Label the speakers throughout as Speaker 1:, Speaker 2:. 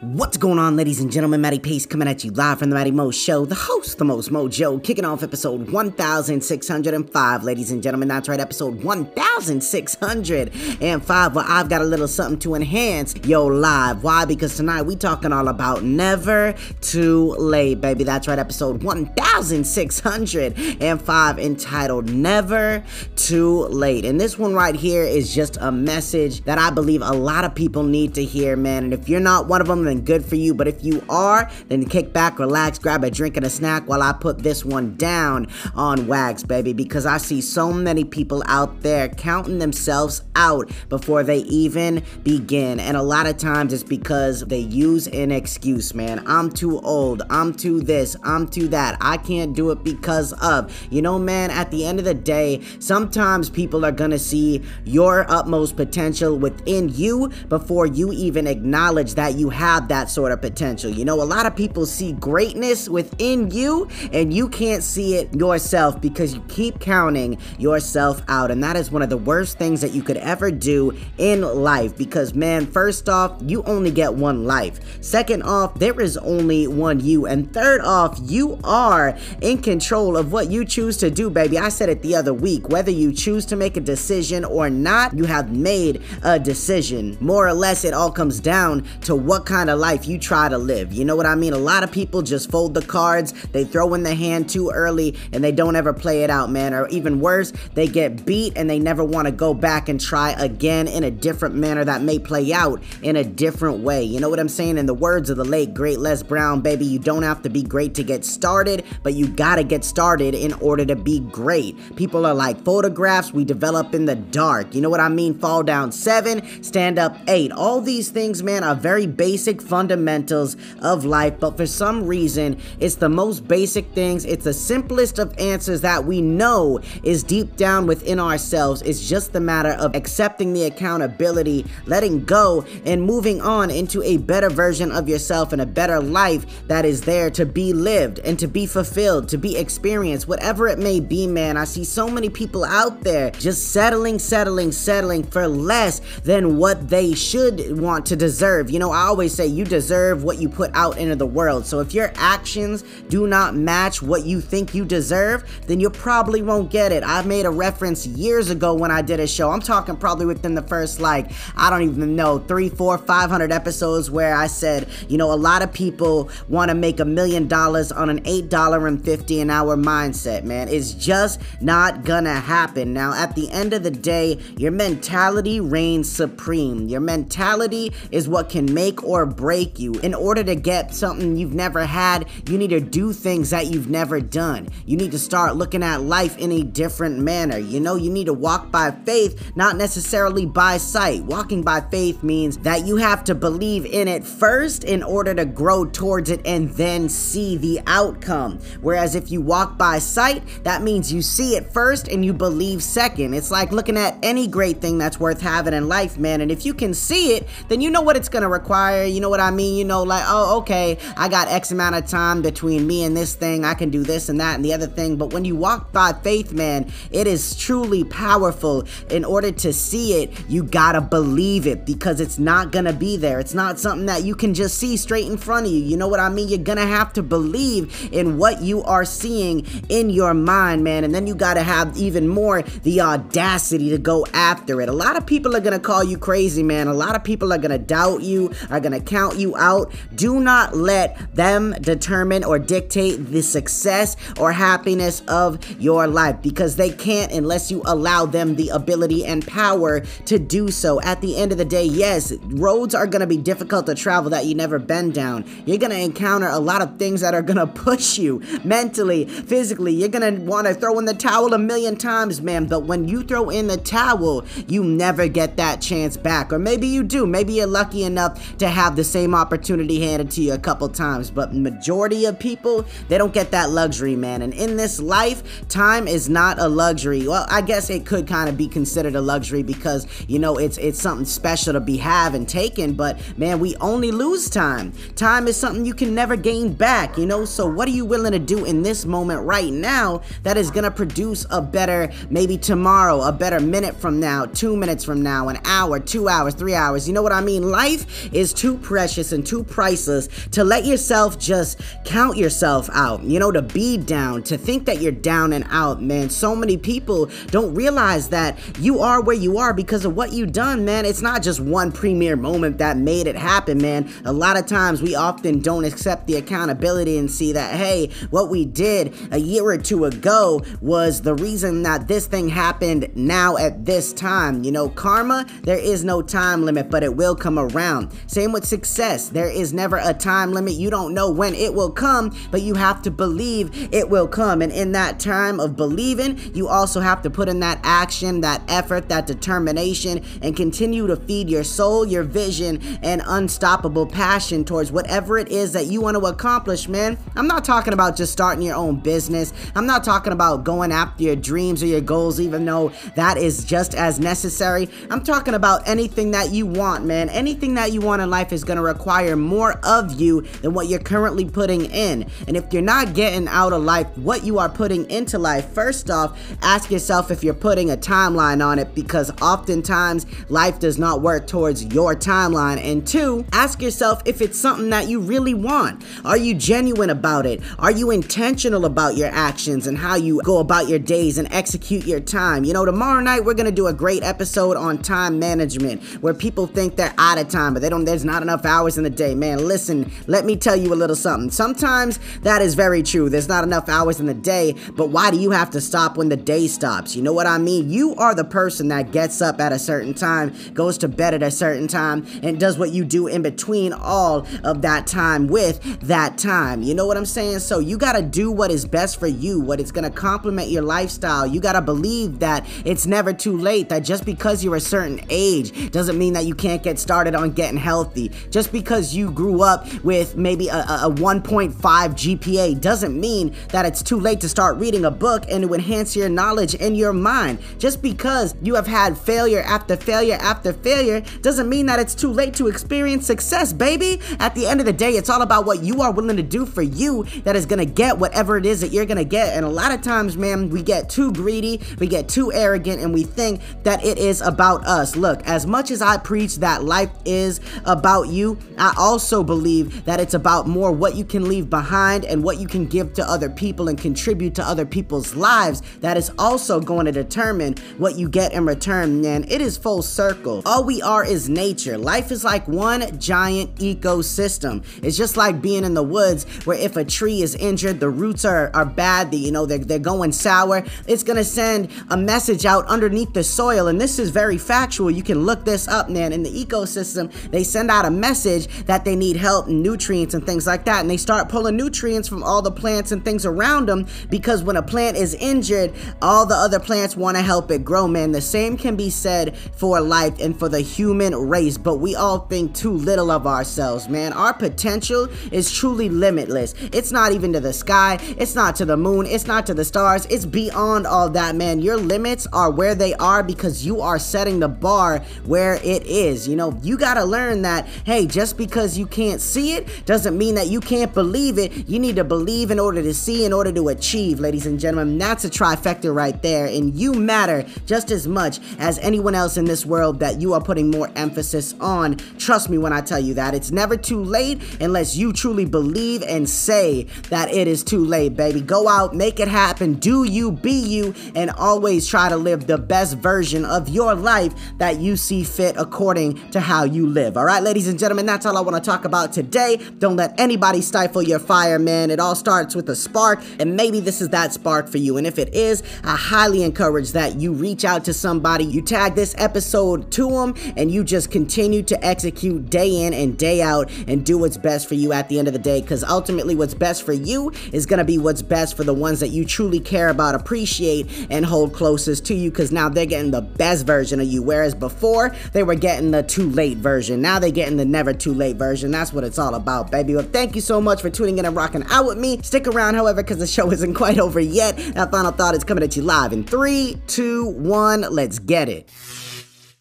Speaker 1: What's going on, ladies and gentlemen? Matty Pace coming at you live from the Matty Mo Show, the host, the most mojo, kicking off episode 1605, ladies and gentlemen. That's right, episode 1605, where I've got a little something to enhance yo live. Why? Because tonight we talking all about never too late, baby. That's right, episode 1605, entitled Never Too Late. And this one right here is just a message that I believe a lot of people need to hear, man. And if you're not one of them, then good for you. But if you are, then kick back, relax, grab a drink and a snack while I put this one down on wax, baby. Because I see so many people out there counting themselves out before they even begin. And a lot of times it's because they use an excuse, man. I'm too old. I'm too this. I'm too that. I can't do it because of. You know, man, at the end of the day, sometimes people are going to see your utmost potential within you before you even acknowledge that you have have that sort of potential. You know, a lot of people see greatness within you and you can't see it yourself because you keep counting yourself out. And that is one of the worst things that you could ever do in life because, man, first off, you only get one life. Second off, there is only one you. And third off, you are in control of what you choose to do, baby. I said it the other week. Whether you choose to make a decision or not, you have made a decision. More or less, it all comes down to what kind kind of life you try to live. You know what I mean? A lot of people just fold the cards, they throw in the hand too early, and they don't ever play it out, man. Or even worse, they get beat and they never want to go back and try again in a different manner that may play out in a different way. You know what I'm saying? In the words of the late, great Les Brown, baby, you don't have to be great to get started, but you gotta get started in order to be great. People are like photographs we develop in the dark. You know what I mean? Fall down seven, stand up eight. All these things, man, are very basic basic fundamentals of life, but for some reason, it's the most basic things, it's the simplest of answers that we know is deep down within ourselves. It's just the matter of accepting the accountability, letting go, and moving on into a better version of yourself and a better life that is there to be lived and to be fulfilled, to be experienced, whatever it may be, man. I see so many people out there just settling, settling, settling for less than what they should want to deserve. You know, I always say you deserve what you put out into the world. So if your actions do not match what you think you deserve, then you probably won't get it. I made a reference years ago when I did a show. I'm talking probably within the first, like, I don't even know, three, four, five hundred episodes where I said, you know, a lot of people want to make a million dollars on an $8.50 an hour mindset, man. It's just not gonna happen. Now, at the end of the day, your mentality reigns supreme. Your mentality is what can make or break you. In order to get something you've never had, you need to do things that you've never done. You need to start looking at life in a different manner. You know, you need to walk by faith, not necessarily by sight. Walking by faith means that you have to believe in it first in order to grow towards it and then see the outcome. Whereas if you walk by sight, that means you see it first and you believe second. It's like looking at any great thing that's worth having in life, man. And if you can see it, then you know what it's gonna require. You know what I mean? You know, like, oh, okay, I got X amount of time between me and this thing. I can do this and that and the other thing. But when you walk by faith, man, it is truly powerful. In order to see it, you gotta believe it because it's not gonna be there. It's not something that you can just see straight in front of you. You know what I mean? You're gonna have to believe in what you are seeing in your mind, man. And then you gotta have even more the audacity to go after it. A lot of people are gonna call you crazy, man. A lot of people are gonna doubt you, are gonna count you out. Do not let them determine or dictate the success or happiness of your life because they can't unless you allow them the ability and power to do so. At the end of the day, yes, roads are going to be difficult to travel that you never been down. You're going to encounter a lot of things that are going to push you mentally, physically. You're going to want to throw in the towel a million times, man. But when you throw in the towel, you never get that chance back. Or maybe you do. Maybe you're lucky enough to have the same opportunity handed to you a couple times. But majority of people, they don't get that luxury, man. And in this life, time is not a luxury. Well, I guess it could kind of be considered a luxury because, you know, it's it's something special to be have and taken, but man, we only lose time. Time is something you can never gain back, you know? So what are you willing to do in this moment right now that is going to produce a better maybe tomorrow, a better minute from now, 2 minutes from now, an hour, 2 hours, 3 hours. You know what I mean? Life is too precious and too priceless to let yourself just count yourself out, you know, to be down, to think that you're down and out, man. So many people don't realize that you are where you are because of what you've done, man. It's not just one premier moment that made it happen, man. A lot of times we often don't accept the accountability and see that, hey, what we did a year or two ago was the reason that this thing happened now at this time. You know, karma, there is no time limit, but it will come around. Same with success. There is never a time limit. You don't know when it will come, but you have to believe it will come. And in that time of believing, you also have to put in that action, that effort, that determination, and continue to feed your soul, your vision, and unstoppable passion towards whatever it is that you want to accomplish, man. I'm not talking about just starting your own business. I'm not talking about going after your dreams or your goals, even though that is just as necessary. I'm talking about anything that you want, man. Anything that you want in life is going to require more of you than what you're currently putting in. And if you're not getting out of life what you are putting into life, first off, ask yourself if you're putting a timeline on it because oftentimes life does not work towards your timeline. And two, ask yourself if it's something that you really want. Are you genuine about it? Are you intentional about your actions and how you go about your days and execute your time? You know, tomorrow night we're gonna do a great episode on time management where people think they're out of time, but they don't there's not enough hours in the day. Man, listen, let me tell you a little something. Sometimes that is very true. There's not enough hours in the day, but why do you have to stop when the day stops? You know what I mean? You are the person that gets up at a certain time, goes to bed at a certain time, and does what you do in between all of that time with that time. You know what I'm saying? So you got to do what is best for you, what is going to complement your lifestyle. You got to believe that it's never too late, that just because you're a certain age doesn't mean that you can't get started on getting healthy. Just because you grew up with maybe a, a 1.5 GPA doesn't mean that it's too late to start reading a book and to enhance your knowledge and your mind. Just because you have had failure after failure after failure doesn't mean that it's too late to experience success, baby. At the end of the day, it's all about what you are willing to do for you that is gonna get whatever it is that you're gonna get. And a lot of times, man, we get too greedy, we get too arrogant, and we think that it is about us. Look, as much as I preach that life is about you, I also believe that it's about more what you can leave behind and what you can give to other people and contribute to other people's lives. That is also going to determine what you get in return, man. It is full circle. All we are is nature. Life is like one giant ecosystem. It's just like being in the woods where if a tree is injured, the roots are, are bad, the, you know, they're, they're going sour. It's going to send a message out underneath the soil. And this is very factual. You can look this up, man. In the ecosystem, they send out a message that they need help and nutrients and things like that. And they start pulling nutrients from all the plants and things around them because when a plant is injured, all the other plants want to help it grow, man. The same can be said for life and for the human race, but we all think too little of ourselves, man. Our potential is truly limitless. It's not even to the sky, it's not to the moon, it's not to the stars, it's beyond all that, man. Your limits are where they are because you are setting the bar where it is. You know, you got to learn that, hey, just because you can't see it doesn't mean that you can't believe it. You need to believe in order to see, in order to achieve, ladies and gentlemen. That's a trifecta right there. And you matter just as much as anyone else in this world that you are putting more emphasis on. Trust me when I tell you that. It's never too late unless you truly believe and say that it is too late, baby. Go out, make it happen, do you, be you, and always try to live the best version of your life that you see fit according to how you live. All right, ladies and gentlemen, that's all I want to talk about today. Don't let anybody stifle your fire, man. It all starts with a spark, and maybe this is that spark for you. And if it is, I highly encourage that you reach out to somebody, you tag this episode to them, and you just continue to execute day in and day out and do what's best for you at the end of the day. Because ultimately, what's best for you is going to be what's best for the ones that you truly care about, appreciate, and hold closest to you. Because now they're getting the best version of you. Whereas before, they were getting the too late version. Now they're getting the never too late version. That's what it's all about, baby. Well, thank you so much for tuning in and rocking out with me. Stick around, however, because the show isn't quite over yet. That final thought is coming at you live in three, two, one. Let's get it.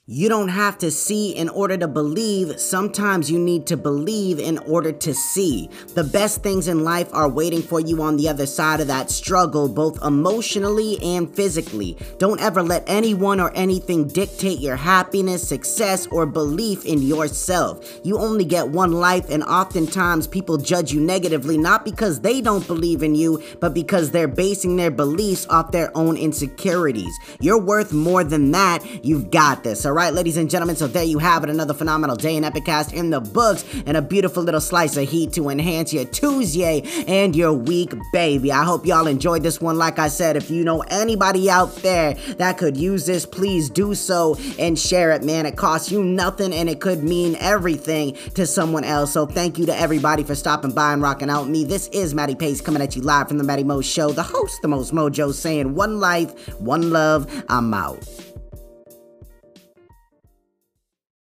Speaker 1: You don't have to see in order to believe. Sometimes you need to believe in order to see. The best things in life are waiting for you on the other side of that struggle, both emotionally and physically. Don't ever let anyone or anything dictate your happiness, success, or belief in yourself. You only get one life, and oftentimes people judge you negatively not because they don't believe in you, but because they're basing their beliefs off their own insecurities. You're worth more than that. You've got this, ladies and gentlemen, so there you have it. Another phenomenal day in Epicast in the books and a beautiful little slice of heat to enhance your Tuesday and your week, baby. I hope y'all enjoyed this one. Like I said, if you know anybody out there that could use this, please do so and share it, man. It costs you nothing and it could mean everything to someone else. So thank you to everybody for stopping by and rocking out with me. This is Matty Pace coming at you live from the Matty Mo Show, the host, the most mojo, saying one life, one love. I'm out.